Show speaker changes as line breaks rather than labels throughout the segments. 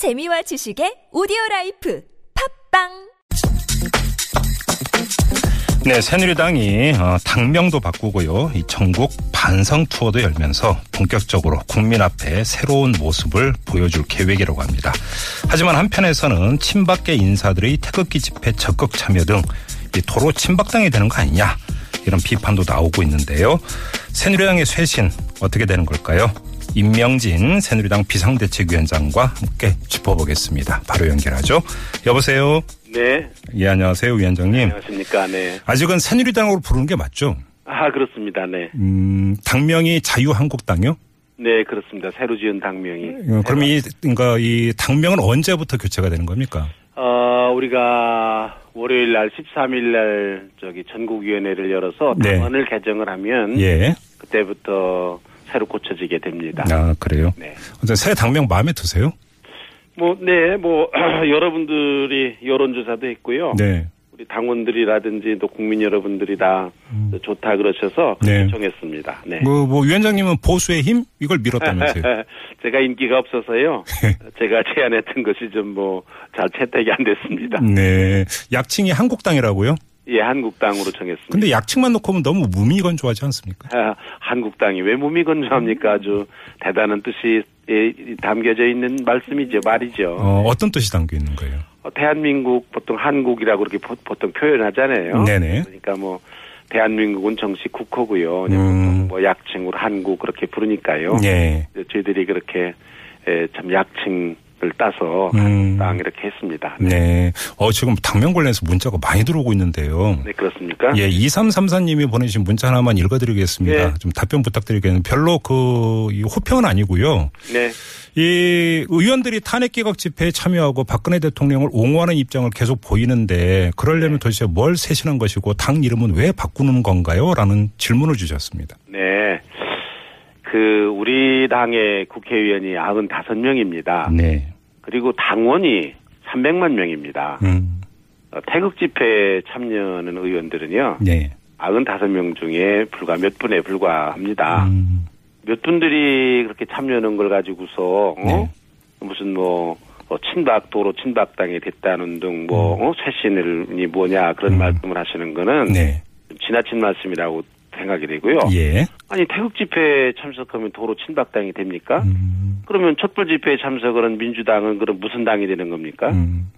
재미와 지식의 오디오 라이프 팟빵
네, 새누리당이 어, 당명도 바꾸고요. 이 전국 반성 투어도 열면서 본격적으로 국민 앞에 새로운 모습을 보여줄 계획이라고 합니다. 하지만 한편에서는 친박계 인사들의 태극기 집회 적극 참여 등이 도로 친박당이 되는 거 아니냐 이런 비판도 나오고 있는데요. 새누리당의 쇄신 어떻게 되는 걸까요? 임명진 새누리당 비상대책위원장과 함께 짚어보겠습니다. 바로 연결하죠. 여보세요.
네,
예, 안녕하세요, 위원장님.
안녕하십니까. 네.
아직은 새누리당으로 부르는 게 맞죠?
아, 그렇습니다. 네.
음, 당명이 자유한국당요?
네, 그렇습니다. 새로 지은 당명이.
어, 그럼 이, 그러니까 이 당명은 언제부터 교체가 되는 겁니까?
어, 우리가 월요일 날 13일 날 저기 전국위원회를 열어서
네.
당원을 개정을 하면
예.
그때부터 새로 고쳐지게 됩니다.
아, 그래요?
네.
새 당명 마음에 드세요?
뭐, 네, 뭐, 여러분들이 여론조사도 했고요.
네.
우리 당원들이라든지 또 국민 여러분들이 다 좋다 그러셔서
음. 네.
정했습니다. 네.
뭐, 뭐, 위원장님은 보수의 힘? 이걸 밀었다면서요?
제가 인기가 없어서요. 제가 제안했던 것이 좀 뭐 잘 채택이 안 됐습니다.
네. 약칭이 한국당이라고요?
예, 한국당으로 정했습니다.
근데 약칭만 놓고 보면 너무 무미건조하지 않습니까?
아, 한국당이 왜 무미건조합니까? 아주 대단한 뜻이 예, 담겨져 있는 말씀이죠, 말이죠.
어, 어떤 뜻이 담겨 있는 거예요?
어, 대한민국 보통 한국이라고 그렇게 보, 통 표현하잖아요.
네네.
그러니까 뭐 대한민국은 정식 국호고요.
음.
보통 뭐 약칭으로 한국 그렇게 부르니까요.
예.
저희들이 그렇게 에, 참 약칭 을 따서
음.
한국당 이렇게 했습니다.
네. 어, 지금 당명 관련해서 문자가 많이 들어오고 있는데요.
네, 그렇습니까?
예, 2334님이 보내주신 문자 하나만 읽어드리겠습니다.
예.
좀 답변 부탁드리겠는데 별로 그, 이 호평은 아니고요.
네.
이 의원들이 탄핵 개각 집회에 참여하고 박근혜 대통령을 옹호하는 입장을 계속 보이는데 그러려면 도대체 뭘 쇄신한 것이고 당 이름은 왜 바꾸는 건가요? 라는 질문을 주셨습니다.
네. 그 우리 당의 국회의원이 95명입니다.
네.
그리고 당원이 300만 명입니다.
음.
어, 태극 집회에 참여하는 의원들은요.
네.
95명 중에 불과 몇 분에 불과합니다.
음.
몇 분들이 그렇게 참여하는 걸 가지고서 어?
네.
무슨 뭐 어, 친박 도로 친박당이 됐다는 등뭐 어? 쇄신이 뭐냐 그런
음.
말씀을 하시는 거는
네.
좀 지나친 말씀이라고 생각이 되고요.
예.
아니 태극 집회에 참석하면 도로 친박당이 됩니까?
음.
그러면 촛불 집회에 참석하는 민주당은 그럼 무슨 당이 되는 겁니까?
음.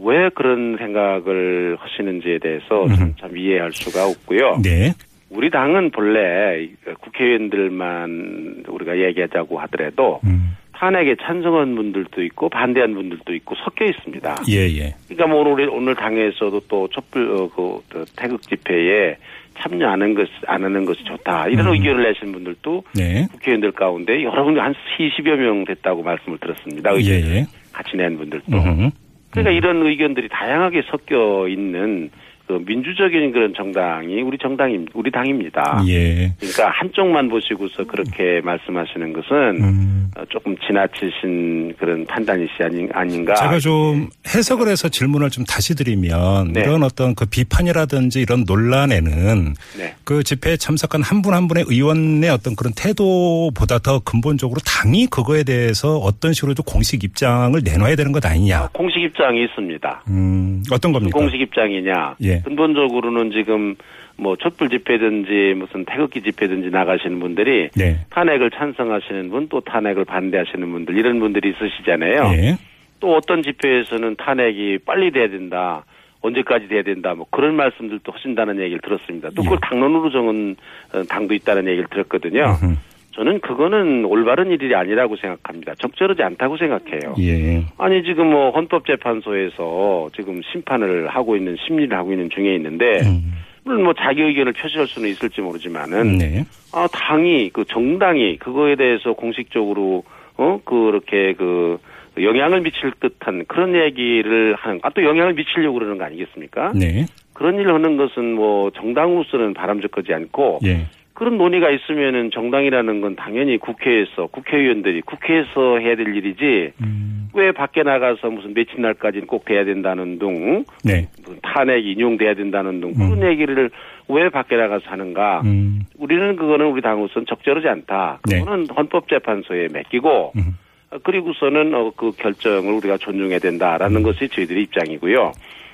왜 그런 생각을 하시는지에 대해서 좀,
음.
참 이해할 수가 없고요.
네.
우리 당은 본래 국회의원들만 우리가 얘기하자고 하더라도
음.
탄핵에 찬성한 분들도 있고 반대한 분들도 있고 섞여 있습니다.
예, 예.
그러니까 뭐 오늘 오늘 당에서도 또 촛불 어, 그, 그 태극 집회에 참여하는 것안 하는 것이 좋다 이런
음.
의견을 내신 분들도
네.
국회의원들 가운데 여러 분들 한 20여 명 됐다고 말씀을 들었습니다.
예, 예.
같이 낸 분들도.
음.
그러니까 이런 의견들이 다양하게 섞여 있는 그 민주적인 그런 정당이 우리 정당임 우리 당입니다.
예.
그러니까 한쪽만 보시고서 그렇게 말씀하시는 것은
음.
어, 조금 지나치신 그런 판단이시 아닌, 아닌가.
제가 좀 해석을 해서 질문을 좀 다시 드리면
네.
이런 어떤 그 비판이라든지 이런 논란에는
네.
그 집회에 참석한 한분한 분의 의원의 어떤 그런 태도보다 더 근본적으로 당이 그거에 대해서 어떤 식으로도 공식 입장을 내놔야 되는 것 아니냐.
공식 입장이 있습니다.
음, 어떤 겁니까?
공식 입장이냐.
예.
근본적으로는 지금 뭐 촛불 집회든지 무슨 태극기 집회든지 나가시는 분들이
네.
탄핵을 찬성하시는 분 또 탄핵을 반대하시는 분들 이런 분들이 있으시잖아요.
예.
또 어떤 집회에서는 탄핵이 빨리 돼야 된다. 언제까지 돼야 된다. 뭐 그런 말씀들도 하신다는 얘기를 들었습니다. 또 그걸
예.
당론으로 정한 어, 당도 있다는 얘기를 들었거든요.
음흠.
저는 그거는 올바른 일이 아니라고 생각합니다. 적절하지 않다고 생각해요.
예.
아니 지금 뭐 헌법재판소에서 지금 심판을 하고 있는 심리를 하고 있는 중에 있는데
음.
물론 뭐 자기 의견을 표시할 수는 있을지 모르지만은
네.
아 당이 그 정당이 그거에 대해서 공식적으로 어 그렇게 그 영향을 미칠 듯한 그런 얘기를 하는 아 또 영향을 미치려고 그러는 거 아니겠습니까?
네.
그런 일을 하는 것은 뭐 정당으로서는 바람직하지 않고
예.
그런 논의가 있으면은 정당이라는 건 당연히 국회에서 국회의원들이 국회에서 해야 될 일이지
음.
왜 밖에 나가서 무슨 며칠 날까지는 꼭 돼야 된다는 등
네.
무슨 탄핵 인용돼야 된다는 등 그런 얘기를 왜 밖에 나가서 하는가
음.
우리는 그거는 우리 당으로서는 적절하지 않다
네.
그거는 헌법재판소에 맡기고
음.
어, 그리고서는 어, 그 결정을 우리가 존중해야 된다라는 것이 저희들의 입장이고요.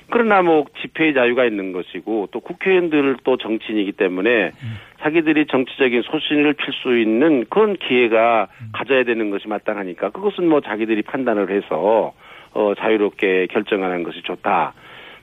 그러나 뭐 집회의 자유가 있는 것이고 또 국회의원들 또 정치인이기 때문에 자기들이 정치적인 소신을 필 수 있는 그런 기회가 가져야 되는 것이 마땅하니까 그것은 뭐 자기들이 판단을 해서 어 자유롭게 결정하는 것이 좋다.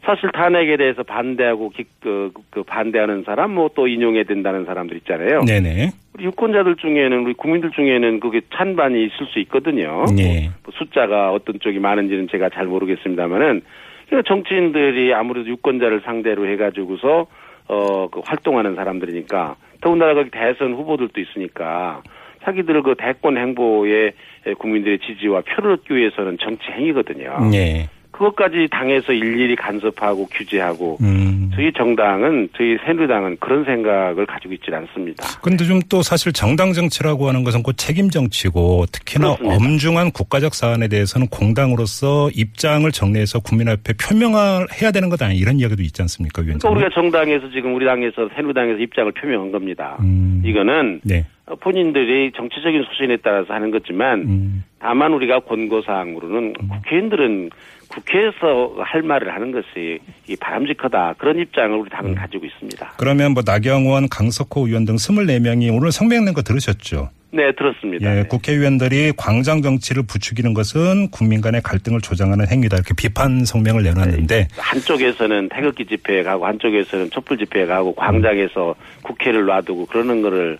사실 탄핵에 대해서 반대하고 기, 그, 그 반대하는 사람 뭐 또 인용해야 된다는 사람들 있잖아요.
네네.
우리 유권자들 중에는 우리 국민들 중에는 그게 찬반이 있을 수 있거든요.
네.
뭐 숫자가 어떤 쪽이 많은지는 제가 잘 모르겠습니다만은 그러니까 정치인들이 아무래도 유권자를 상대로 해가지고서 어그 활동하는 사람들이니까 더군다나 거기 대선 후보들도 있으니까 자기들 그 대권 행보에 국민들의 지지와 표를 얻기 위해서는 정치 행위거든요.
네.
그것까지 당에서 일일이 간섭하고 규제하고
음.
저희 정당은 저희 새누리당은 그런 생각을 가지고 있지 않습니다.
근데 좀 또 사실 정당 정치라고 하는 것은 곧 책임 정치고 특히나
그렇습니다.
엄중한 국가적 사안에 대해서는 공당으로서 입장을 정리해서 국민 앞에 표명을 해야 되는 것 아니냐 이런 이야기도 있지 않습니까,
그러니까
위원장님?
우리가 정당에서 지금 우리 당에서 새누리당에서 입장을 표명한 겁니다.
음.
이거는
네.
본인들이 정치적인 소신에 따라서 하는 거지만
음.
다만 우리가 권고사항으로는 국회의원들은 국회에서 할 말을 하는 것이 이 바람직하다 그런 입장을 우리
음.
당은 가지고 있습니다.
그러면 뭐 나경원, 강석호 의원 등 24명이 오늘 성명 낸 거 들으셨죠?
네 들었습니다.
예,
네.
국회의원들이 광장 정치를 부추기는 것은 국민 간의 갈등을 조장하는 행위다 이렇게 비판 성명을 내놨는데
한쪽에서는 태극기 집회에 가고 한쪽에서는 촛불 집회에 가고 광장에서 국회를 놔두고 그러는 거를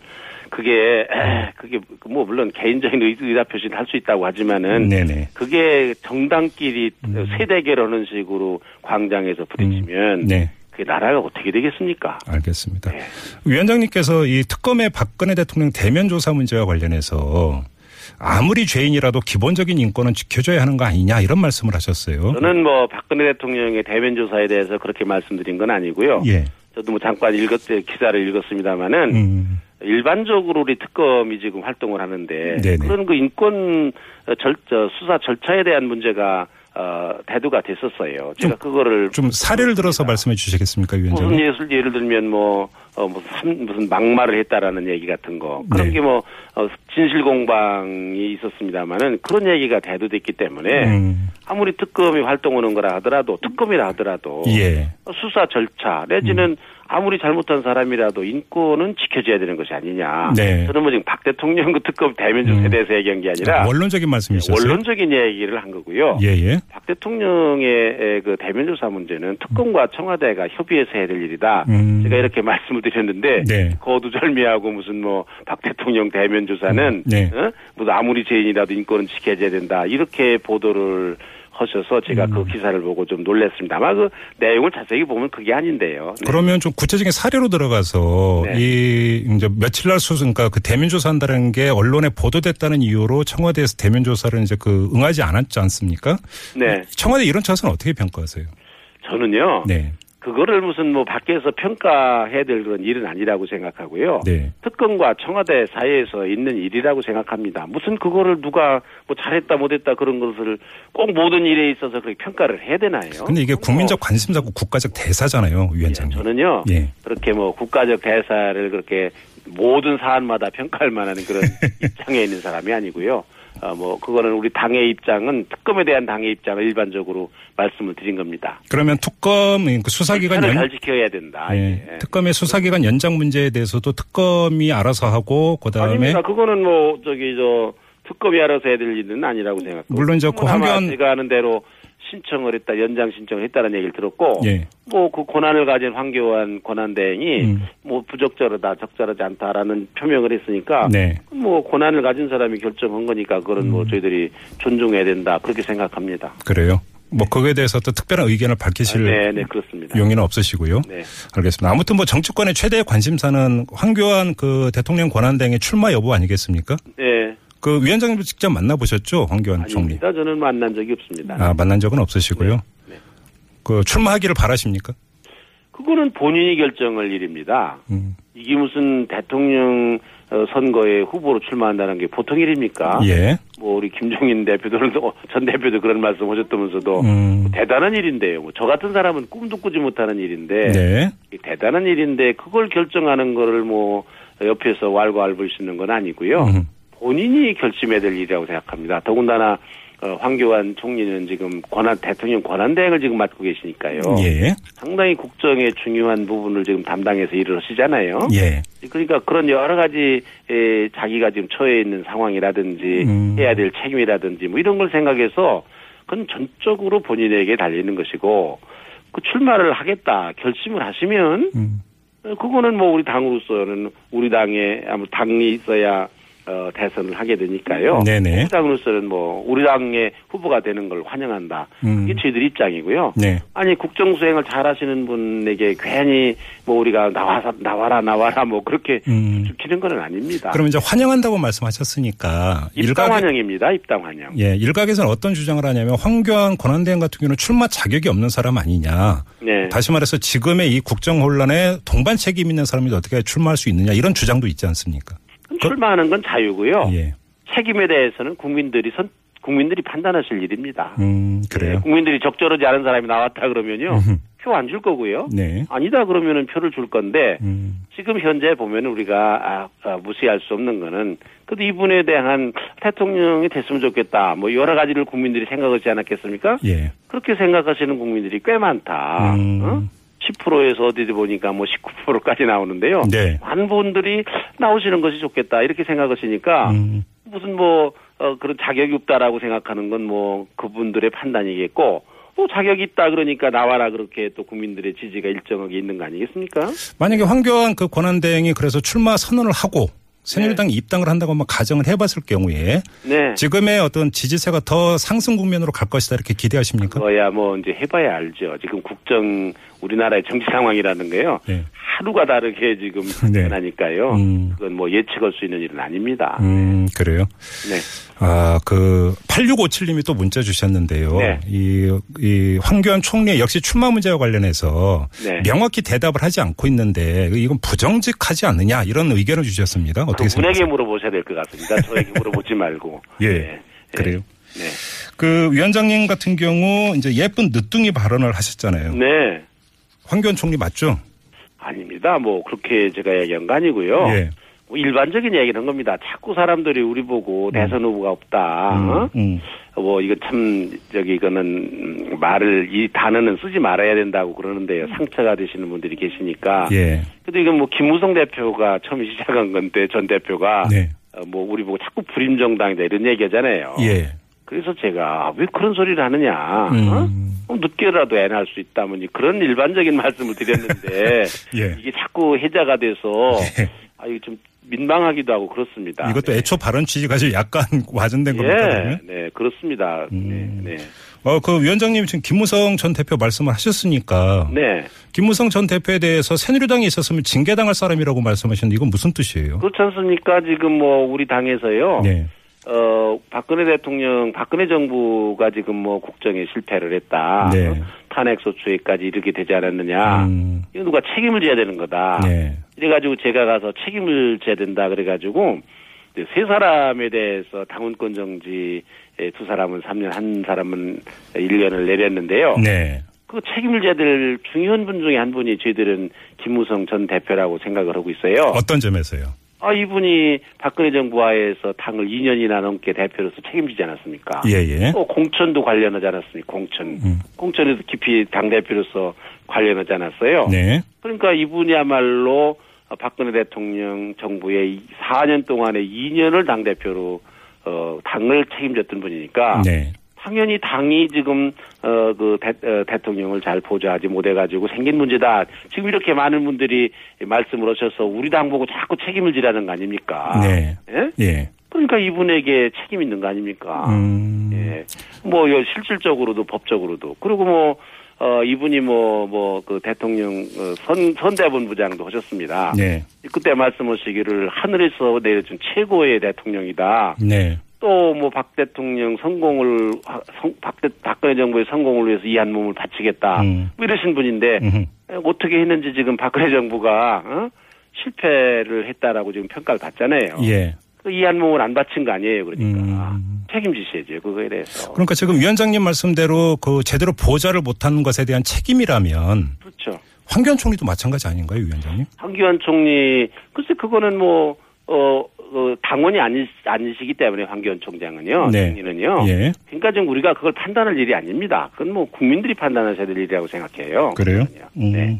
그게 그게 뭐 물론 개인적인 의- 의사 표시는 할수 있다고 하지만은
네네.
그게 정당끼리 세대결하는 식으로 광장에서 부딪히면
네.
그게 나라가 어떻게 되겠습니까?
알겠습니다.
네.
위원장님께서 이 특검의 박근혜 대통령 대면 조사 문제와 관련해서 아무리 죄인이라도 기본적인 인권은 지켜줘야 하는 거 아니냐 이런 말씀을 하셨어요.
저는 뭐 박근혜 대통령의 대면 조사에 대해서 그렇게 말씀드린 건 아니고요.
예.
저도 뭐 잠깐 읽었 기사를 읽었습니다마는
음.
일반적으로 우리 특검이 지금 활동을 하는데
네네.
그런 그 인권 절, 저 수사 절차에 대한 문제가 어, 대두가 됐었어요. 제가 그거를
좀 사례를 들어서 말씀해 주시겠습니까,
무슨
위원장님?
예술 예를 들면 뭐 어, 무슨 삼- 무슨 막말을 했다라는 얘기 같은 거 그런
네.
게뭐 어, 진실 공방이 있었습니다마는 그런 얘기가 대두됐기 때문에
음.
아무리 특검이 활동하는 거라 하더라도 특검이라 하더라도
예.
수사 절차 내지는 아무리 잘못한 사람이라도 인권은 지켜져야 되는 것이 아니냐.
네.
저는 뭐 지금 박 대통령 그 특검 대면 조사에
음.
대해서 얘기한 게 아니라
원론적인 말씀이셨어요.
원론적인 얘기를 한 거고요.
예, 예.
박 대통령의 그 대면 조사 문제는 특검과 청와대가 협의해서 해야 될 일이다.
음.
제가 이렇게 말씀을 드렸는데
네.
거두절미하고 무슨 뭐 박 대통령 대면 조사는
네.
어? 아무리 죄인이라도 인권은 지켜져야 된다. 이렇게 보도를 하셔서 제가
음.
그 기사를 보고 좀 놀랐습니다. 아마 그 내용을 자세히 보면 그게 아닌데요. 네.
그러면 좀 구체적인 사례로 들어가서
네.
이 이제 며칠 날 수순 그러니까 그 대면 조사한다는 게 언론에 보도됐다는 이유로 청와대에서 대면 조사를 이제 그 응하지 않았지 않습니까?
네.
청와대 이런 차선은 어떻게 평가하세요?
저는요.
네.
그거를 무슨 뭐 밖에서 평가해야 될 그런 일은 아니라고 생각하고요.
네.
특검과 청와대 사이에서 있는 일이라고 생각합니다. 무슨 그거를 누가 뭐 잘했다 못했다 그런 것을 꼭 모든 일에 있어서 그렇게 평가를 해야 되나요?
근데 이게 국민적 관심사고 국가적 대사잖아요,
예,
위원장님.
저는요.
예.
그렇게 뭐 국가적 대사를 그렇게 모든 사안마다 평가할 만한 그런 입장에 있는 사람이 아니고요. 어, 뭐 그거는 우리 당의 입장은 특검에 대한 당의 입장을 일반적으로 말씀을 드린 겁니다.
그러면 특검 그 수사기관 연
잘 지켜야 된다.
예.
이게.
특검의 수사기관 연장 문제에 대해서도 특검이 알아서 하고 그다음에
아닙니다. 그거는 뭐 저기 저 특검이 알아서 해야 될 일은 아니라고 생각하고
물론 이제 그 황교안-
제가 아는 대로 신청을 했다 연장 신청을 했다는 얘기를 들었고
예.
뭐그 권한을 가진 황교안 권한대행이
음.
뭐 부적절하다 적절하지 않다라는 표명을 했으니까
네.
뭐 권한을 가진 사람이 결정한 거니까 그건
음.
뭐 저희들이 존중해야 된다 그렇게 생각합니다.
그래요. 뭐 거기에 대해서 또 특별한 의견을 밝히실
네, 네 그렇습니다.
용의는 없으시고요.
네.
알겠습니다. 아무튼 뭐 정치권의 최대 관심사는 황교안 그 대통령 권한대행의 출마 여부 아니겠습니까?
네.
그 위원장님도 직접 만나보셨죠? 황교안 총리.
아닙니다. 저는 만난 적이 없습니다.
아, 만난 적은 없으시고요.
네.
그 출마하기를 바라십니까?
그거는 본인이 결정할 일입니다.
음.
이게 무슨 대통령 어, 선거에 후보로 출마한다는 게 보통 일입니까?
예.
뭐 우리 김종인 대표도 전 대표도 그런 말씀 하셨다면서도
음.
대단한 일인데요. 뭐 저 같은 사람은 꿈도 꾸지 못하는 일인데
네.
이 대단한 일인데 그걸 결정하는 거를 뭐 옆에서 있는 건 아니고요.
음.
본인이 결심해야 될 일이라고 생각합니다. 더군다나 어, 황교안 총리는 지금 권한 대통령 권한 대행을 지금 맡고 계시니까요.
예.
상당히 국정의 중요한 부분을 지금 담당해서 일을 하시잖아요.
예.
그러니까 그런 여러 가지 에, 자기가 지금 처해 있는 상황이라든지
음.
해야 될 책임이라든지 뭐 이런 걸 생각해서 그건 전적으로 본인에게 달리는 것이고 그 출마를 하겠다 결심을 하시면
음.
어, 그거는 뭐 우리 당으로서는 우리 당에 아무 당이 있어야 어, 대선을 하게 되니까요.
네네.
우리 당으로서는 뭐 우리 당의 후보가 되는 걸 환영한다.
음.
이게 저희들 입장이고요.
네.
아니 국정 수행을 잘하시는 분에게 괜히 뭐 우리가 나와서 나와라 나와라 뭐 그렇게
음.
지키는 건 아닙니다.
그럼 이제 환영한다고 말씀하셨으니까
입당
일각에-
환영입니다. 입당 환영.
예, 일각에서는 어떤 주장을 하냐면 황교안 권한대행 같은 경우는 출마 자격이 없는 사람 아니냐.
네.
다시 말해서 지금의 이 국정 혼란에 동반 책임 있는 사람이 어떻게 출마할 수 있느냐 이런 주장도 있지 않습니까?
출마하는 건 자유고요.
예.
책임에 대해서는 국민들이 선 국민들이 판단하실 일입니다.
음, 그래요.
네, 국민들이 적절하지 않은 사람이 나왔다 그러면요. 표 안 줄 거고요.
네.
아니다 그러면은 표를 줄 건데
음,
지금 현재 보면 우리가 아, 아, 무시할 수 없는 거는 그래도 이분에 대한 대통령이 됐으면 좋겠다. 뭐 여러 가지를 국민들이 생각하지 않았겠습니까?
예.
그렇게 생각하시는 국민들이 꽤 많다.
음.
어? 10%에서 어디 보니까 뭐 19%까지 나오는데요.
네.
많은 분들이 나오시는 것이 좋겠다 이렇게 생각하시니까
음,
무슨 뭐 어, 그런 자격이 없다라고 생각하는 건 뭐 그분들의 판단이겠고 또 자격이 있다 그러니까 나와라 그렇게 또 국민들의 지지가 일정하게 있는 거 아니겠습니까?
만약에 황교안 그 권한대행이 그래서 출마 선언을 하고 새누리당
네.
에 입당을 한다고 한번 가정을 해봤을 경우에
네.
지금의 어떤 지지세가 더 상승 국면으로 갈 것이다 이렇게 기대하십니까?
그거야 뭐 이제 해봐야 알죠. 지금 국정 우리나라의 정치 상황이라는 거요.
네.
하루가 다르게 지금
네.
변하니까요.
음.
그건 뭐 예측할 수 있는 일은 아닙니다.
음, 그래요.
네.
아, 그 8657님이 또 문자 주셨는데요.
네.
이, 이 황교안 총리 역시 출마 문제와 관련해서
네.
명확히 대답을 하지 않고 있는데 이건 부정직하지 않느냐 이런 의견을 주셨습니다. 어떻게 생각하세요?
물어보셔야 될 것 같습니다. 저에게 물어보지 말고.
예,
네.
그래요.
네.
그 위원장님 같은 경우 이제 예쁜 늦둥이 발언을 하셨잖아요.
네.
황교안 총리 맞죠?
아닙니다. 뭐 그렇게 제가 얘기한 거 아니고요.
예.
뭐 일반적인 얘기를 한 겁니다. 자꾸 사람들이 우리 보고 대선 후보가 없다. 어?
음,
뭐 이거 참 저기 이거는 음, 말을 이 단어는 쓰지 말아야 된다고 그러는데요. 상처가 되시는 분들이 계시니까.
예.
근데 이건 뭐 김무성 대표가 처음 시작한 건데 전 대표가
네.
어, 뭐 우리 보고 자꾸 불임정당이다 이런 얘기하잖아요.
예.
그래서 제가 왜 그런 소리를 하느냐. 어? 늦게라도 애 낳을 수 있다면 그런 일반적인 말씀을 드렸는데
예.
이게 자꾸 해자가 돼서
예.
아 이거 좀 민망하기도 하고 그렇습니다.
이것도
네.
애초 발언 취지가 좀 약간 와전된 겁니까?
예,
그러면?
네 그렇습니다.
음.
네, 네,
어, 그 위원장님 지금 김무성 전 대표 말씀을 하셨으니까
네.
김무성 전 대표에 대해서 새누리당에 있었으면 징계당할 사람이라고 말씀하셨는데 이건 무슨 뜻이에요?
그렇지 않습니까? 지금 뭐 우리 당에서요.
네.
어 박근혜 대통령, 박근혜 정부가 지금 뭐 국정에 실패를 했다.
네.
어? 탄핵 소추에까지 이르게 되지 않았느냐.
음,
이거 누가 책임을 져야 되는 거다.
네.
이래가지고 제가 가서 책임을 져야 된다 그래가지고 세 사람에 대해서 당원권 정지 두 사람은 3년 한 사람은 1년을 내렸는데요.
네.
그 책임을 져야 될 중요한 분 중에 한 분이 저희들은 김무성 전 대표라고 생각을 하고 있어요.
어떤 점에서요?
아 이분이 박근혜 정부 하에서 당을 2년이나 넘게 대표로서 책임지지 않았습니까?
예, 예.
또 공천도 관련하지 않았습니까? 공천.
음.
공천에도 깊이 당 대표로서 관련하지 않았어요.
네.
그러니까 이분이야말로 박근혜 대통령 정부의 4년 동안에 2년을 당 대표로 어 당을 책임졌던 분이니까
네.
당연히 당이 지금 어그 대통령을 잘 보좌하지 못해가지고 생긴 문제다. 지금 이렇게 많은 분들이 말씀을 하셔서 우리 당 보고 자꾸 책임을 지라는 거 아닙니까?
네.
예?
예.
그러니까 이분에게 책임 있는 거 아닙니까?
음.
예. 뭐 여- 실질적으로도 법적으로도 그리고 뭐 어, 이분이 뭐, 뭐, 그 대통령, 어, 선, 선대본 부장도 하셨습니다.
네.
그때 말씀하시기를 하늘에서 내려준 최고의 대통령이다.
네.
또 뭐 박 대통령 성공을, 박, 대, 박근혜 정부의 성공을 위해서 이 한 몸을 바치겠다.
음.
뭐 이러신 분인데,
음흠.
어떻게 했는지 지금 박근혜 정부가, 어? 실패를 했다라고 지금 평가를 받잖아요.
예.
이한 몸을 안 바친 거 아니에요. 그러니까.
음.
책임지셔야죠. 그거에 대해서.
그러니까 지금 위원장님 말씀대로 그 제대로 보좌를 못하는 것에 대한 책임이라면
그렇죠.
황교안 총리도 마찬가지 아닌가요, 위원장님?
황교안 총리 글쎄 그거는 뭐 어 그 당원이 아니, 아니시기 때문에 황교안 총장은요.
네.
총리는요.
예.
그러니까 지금 우리가 그걸 판단할 일이 아닙니다. 그건 뭐 국민들이 판단하셔야 될 일이라고 생각해요.
그래요? 음.
네.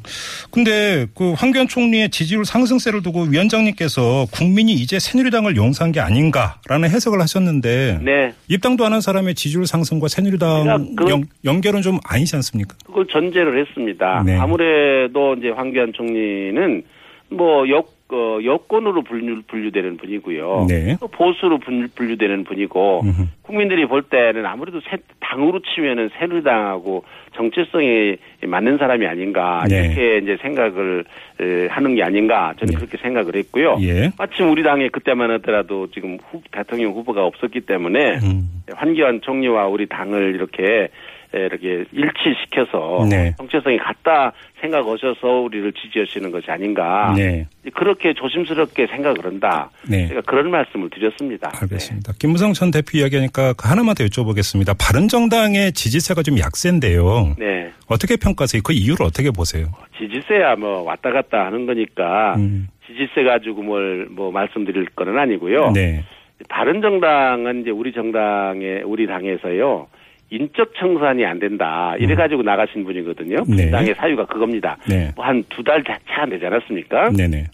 근데 그 황교안 총리의 지지율 상승세를 두고 위원장님께서 국민이 이제 새누리당을 용서한 게 아닌가라는 해석을 하셨는데
네.
입당도 안 한 사람의 지지율 상승과 새누리당
그건-
연, 연결은 좀 아니지 않습니까?
그걸 전제를 했습니다.
네.
아무래도 이제 황교안 총리는 뭐 여, 어, 여권으로 분류, 분류되는 분이고요.
네.
또 보수로 분, 분류되는 분이고
음흠.
국민들이 볼 때는 아무래도 새, 당으로 치면은 새누리당하고 정체성이 맞는 사람이 아닌가
네.
이렇게 이제 생각을 에, 하는 게 아닌가 저는
네.
그렇게 생각을 했고요.
예.
마침 우리 당에 그때만 하더라도 지금 후, 대통령 후보가 없었기 때문에
음.
황교안 총리와 우리 당을 이렇게 에, 이렇게 일치시켜서
네.
정체성이 같다 생각 하셔서 우리를 지지하시는 것이 아닌가
네.
그렇게 조심스럽게 생각을 한다.
네.
제가 그런 말씀을 드렸습니다.
알겠습니다. 김무성 전 대표 이야기하니까 그 하나만 더 여쭤보겠습니다. 바른정당의 지지세가 좀 약세인데요.
네. 네.
어떻게 평가하세요? 그 이유를 어떻게 보세요?
지지세야 뭐 왔다 갔다 하는 거니까
음.
지지세 가지고 뭘 뭐 말씀드릴 거는 아니고요.
네.
바른정당은 이제 우리 정당의 우리 당에서요. 인적 청산이 안 된다. 이래 가지고 나가신 분이거든요.
음. 네.
당의 사유가 그겁니다.
네.
뭐 한 두 달차안 되지 않았습니까?
네네.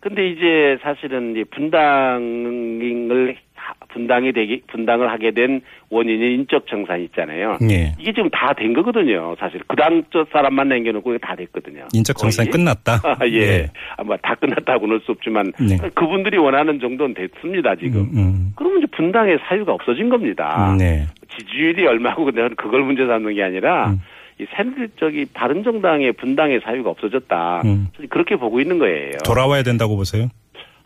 근데 이제 사실은 이제 분당을 하- 분당이 되기 분당을 하게 된 원인이 인적 청산이 있잖아요.
예.
이게 지금 다 된 거거든요. 사실 그당 저 사람만 남겨놓고 이게 다 됐거든요.
인적 정산이
거의.
끝났다.
아, 예.
네.
아마 다 끝났다고는 할 수 없지만
네.
그분들이 원하는 정도는 됐습니다 지금.
음, 음.
그러면 이제 분당의 사유가 없어진 겁니다.
네.
지지율이 얼마고 근데 그걸 문제 삼는 게 아니라
음.
이 새누리 저기 바른정당의 분당의 사유가 없어졌다.
음.
그렇게 보고 있는 거예요.
돌아와야 된다고 보세요?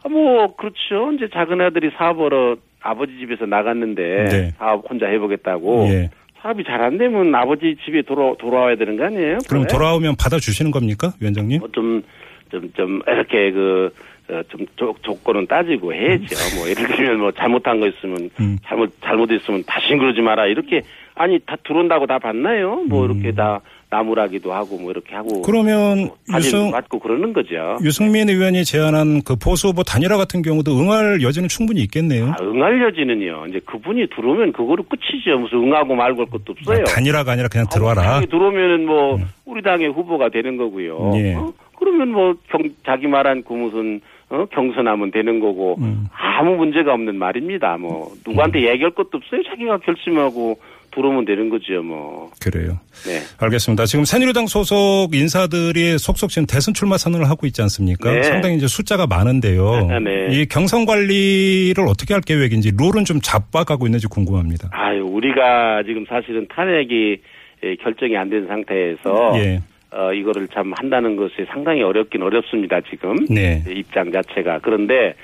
아, 뭐 그렇죠. 이제 작은 아들이 사업하러 아버지 집에서 나갔는데
네.
사업 혼자 해보겠다고
예.
사업이 잘 안 되면 아버지 집에 돌아 돌아와야 되는 거 아니에요?
그럼
그래?
돌아오면 받아 주시는 겁니까, 위원장님?
뭐 좀, 좀, 좀, 이렇게 그, 어, 좀 조, 조건은 따지고 해야죠. 뭐, 예를 들면 뭐 잘못한 거 있으면,
음.
잘못, 잘못했으면 다신 그러지 마라. 이렇게, 아니, 다 들어온다고 다 봤나요? 뭐,
음.
이렇게 다 나무라기도 하고, 뭐, 이렇게 하고.
그러면 유승,
받고 그러는 거죠.
유승민 의원이 제안한 그 보수 후보 단일화 같은 경우도 응할 여지는 충분히 있겠네요.
아, 응할 여지는요. 이제 그분이 들어오면 그거로 끝이죠. 무슨 응하고 말고 할 것도 없어요.
아, 단일화가 아니라 그냥
아,
들어와라.
당에 들어오면은 뭐 우리 당의 후보가 되는 거고요.
예.
어? 그러면 뭐 경, 자기 말한 그 무슨 어? 경선하면 되는 거고
음.
아무 문제가 없는 말입니다. 뭐 누구한테 얘기할 것도 없어요. 자기가 결심하고 들어오면 되는 거죠. 뭐
그래요.
네.
알겠습니다. 지금 새누리당 소속 인사들이 속속 지금 대선 출마 선언을 하고 있지 않습니까?
네.
상당히 이제 숫자가 많은데요.
네.
이 경선 관리를 어떻게 할 계획인지 룰은 좀 잡아가고 있는지 궁금합니다.
아유 우리가 지금 사실은 탄핵이 예, 결정이 안 된 상태에서
예.
어, 이거를 참 한다는 것이 상당히 어렵긴 어렵습니다. 지금
네.
입장 자체가 그런데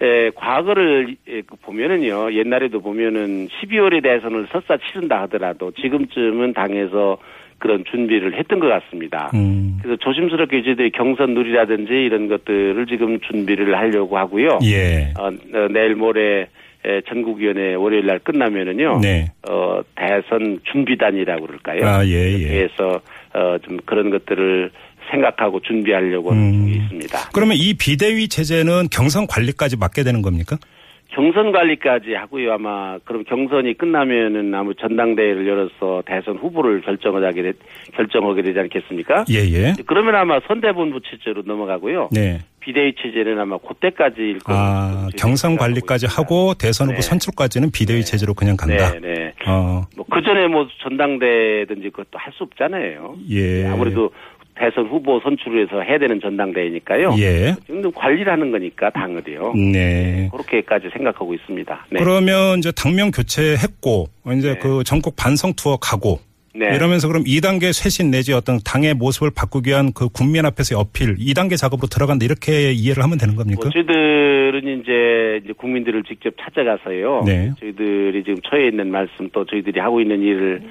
에, 과거를 에, 그 보면은요 옛날에도 보면은 12월에 대해서는 설사 치른다 하더라도 지금쯤은 당에서 그런 준비를 했던 것 같습니다.
음.
그래서 조심스럽게 저희들이 경선 룰이라든지 이런 것들을 지금 준비를 하려고 하고요.
예.
어, 어, 내일 모레 에, 전국위원회 월요일 날 끝나면은요.
네.
어, 대선 준비단이라고 그럴까요?
아, 예, 예.
그래서 어, 좀 그런 것들을 생각하고 준비하려고 하는
음.
중에 있습니다.
그러면 이 비대위 체제는 경선 관리까지 맡게 되는 겁니까?
경선 관리까지 하고요. 아마 그럼 경선이 끝나면은 아무 전당대회를 열어서 대선 후보를 결정하게 되, 결정하게 되지 않겠습니까?
예, 예.
그러면 아마 선대본부 체제로 넘어가고요.
네.
비대위 체제는 아마 그때까지일 거예요.
아, 경선 관리까지 하고 대선 후보
네.
선출까지는 비대위 체제로 그냥 간다.
네, 네.
어,
뭐 그 전에 뭐 전당대회든지 그것도 할 수 없잖아요.
예.
아무래도 대선 후보 선출을 해서 해야 되는 전당대회니까요.
예.
지금 관리를 하는 거니까 당을요.
네.
그렇게까지 생각하고 있습니다. 네.
그러면 이제 당명 교체했고 이제
네.
그 전국 반성 투어 가고
네.
이러면서 그럼 2단계 쇄신 내지 어떤 당의 모습을 바꾸기 위한 그 국민 앞에서의 어필 2단계 작업으로 들어간다 이렇게 이해를 하면 되는 겁니까?
뭐 저희들은 이제, 국민들을 직접 찾아가서요.
네.
저희들이 지금 처해 있는 말씀 또 저희들이 하고 있는 일을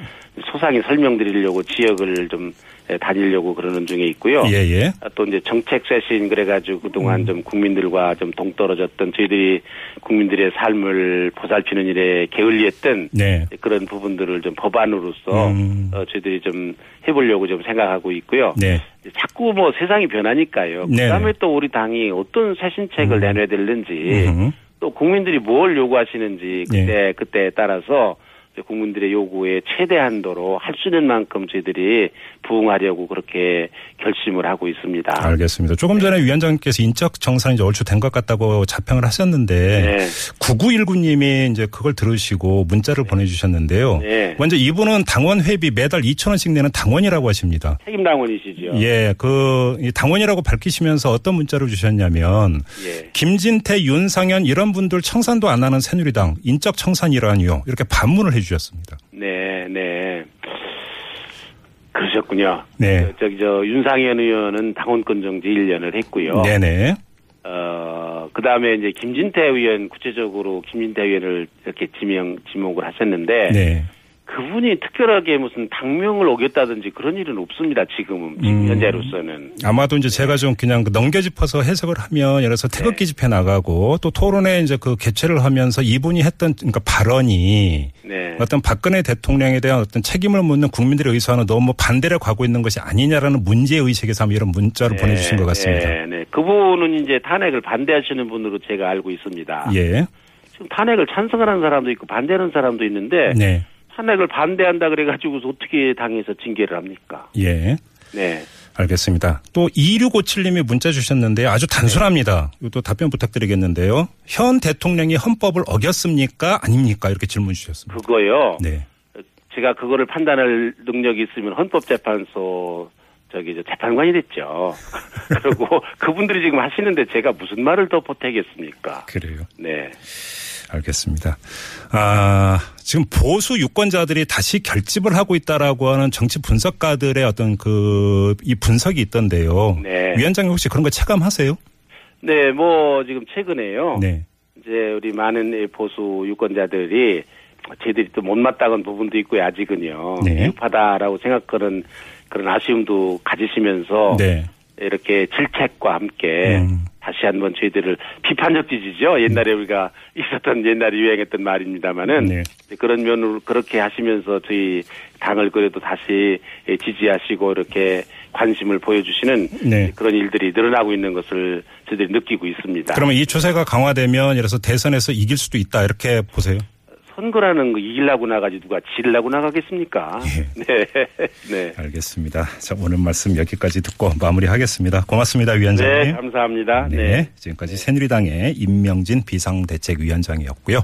소상히 설명드리려고 지역을 좀 예, 다니려고 그러는 중에 있고요.
예, 예.
아, 또 이제 정책 쇄신 그래가지고 그동안
음.
좀 국민들과 좀 동떨어졌던 저희들이 국민들의 삶을 보살피는 일에 게을리했던
네.
그런 부분들을 좀 법안으로서
음.
어, 저희들이 좀 해보려고 좀 생각하고 있고요.
네.
자꾸 뭐 세상이 변하니까요.
네.
그다음에 또 우리 당이 어떤 쇄신책을 내놔야 되는지
음.
또 국민들이 뭘 요구하시는지
예.
그때 그때에 따라서 국민들의 요구에 최대 한도로 할 수 있는 만큼 저희들이 부응하려고 그렇게 결심을 하고 있습니다.
알겠습니다. 조금 전에 위원장님께서 인적 정산이 이제 얼추 된 것 같다고 자평을 하셨는데
네.
9919님이 이제 그걸 들으시고 문자를 보내주셨는데요.
네.
먼저 이분은 당원 회비 매달 2천 원씩 내는 당원이라고 하십니다.
책임 당원이시죠.
예, 그이 당원이라고 밝히시면서 어떤 문자를 주셨냐면
예.
김진태, 윤상현 이런 분들 청산도 안 하는 새누리당 인적 청산이라니요. 이렇게 반문을 해 주셨습니다.
네, 네. 그러셨군요.
네.
저, 저기 저 윤상현 의원은 당원권 정지 1년을 했고요.
네네.
어, 그 다음에 이제 김진태 의원, 구체적으로 김진태 의원을 이렇게 지명, 지목을 하셨는데,
네.
그분이 특별하게 무슨 당명을 어겼다든지 그런 일은 없습니다, 지금은, 지금
음.
현재로서는.
아마도 이제 제가 좀 그냥 그 넘겨짚어서 해석을 하면 예를 들어서 태극기
네.
집회 나가고 또 토론회 이제 그 개최를 하면서 이분이 했던 그러니까 발언이
네.
어떤 박근혜 대통령에 대한 어떤 책임을 묻는 국민들의 의사는 너무 반대를 가고 있는 것이 아니냐라는 문제 의식에서 이런 문자를 보내주신 것 같습니다.
네, 네. 그분은 이제 탄핵을 반대하시는 분으로 제가 알고 있습니다.
예.
지금 탄핵을 찬성하는 사람도 있고 반대하는 사람도 있는데,
네.
탄핵을 반대한다 그래가지고 어떻게 당에서 징계를 합니까?
예.
네.
알겠습니다. 또 2657님이 문자 주셨는데 아주 단순합니다. 이것도 답변 부탁드리겠는데요. 현 대통령이 헌법을 어겼습니까? 아닙니까? 이렇게 질문 주셨습니다.
그거요.
네.
제가 그거를 판단할 능력이 있으면 헌법재판소 저기 저 재판관이 됐죠. 그리고 그분들이 지금 하시는데 제가 무슨 말을 더 보태겠습니까?
그래요.
네.
알겠습니다. 아, 지금 보수 유권자들이 다시 결집을 하고 있다라고 하는 정치 분석가들의 어떤 그, 이 분석이 있던데요.
네.
위원장님 혹시 그런 거 체감하세요?
네, 뭐 지금 최근에요.
네.
이제 우리 많은 이 보수 유권자들이 저희들이 또 못마땅한 부분도 있고요. 아직은요.
네.
미흡하다라고 생각하는 그런 아쉬움도 가지시면서
네.
이렇게 질책과 함께
음.
다시 한번 저희들을 비판적 지지죠. 옛날에 우리가 있었던 옛날에 유행했던 말입니다만은
네.
그런 면으로 그렇게 하시면서 저희 당을 그래도 다시 지지하시고 이렇게 관심을 보여주시는
네.
그런 일들이 늘어나고 있는 것을 저희들이 느끼고 있습니다.
그러면 이 추세가 강화되면 예를 들어서 대선에서 이길 수도 있다 이렇게 보세요.
선거라는 거 이기려고 나가지 누가 지려고 나가겠습니까?
예.
네. 네.
알겠습니다. 자, 오늘 말씀 여기까지 듣고 마무리하겠습니다. 고맙습니다, 위원장님.
네, 감사합니다. 네.
지금까지 새누리당의 임명진 비상대책위원장이었고요.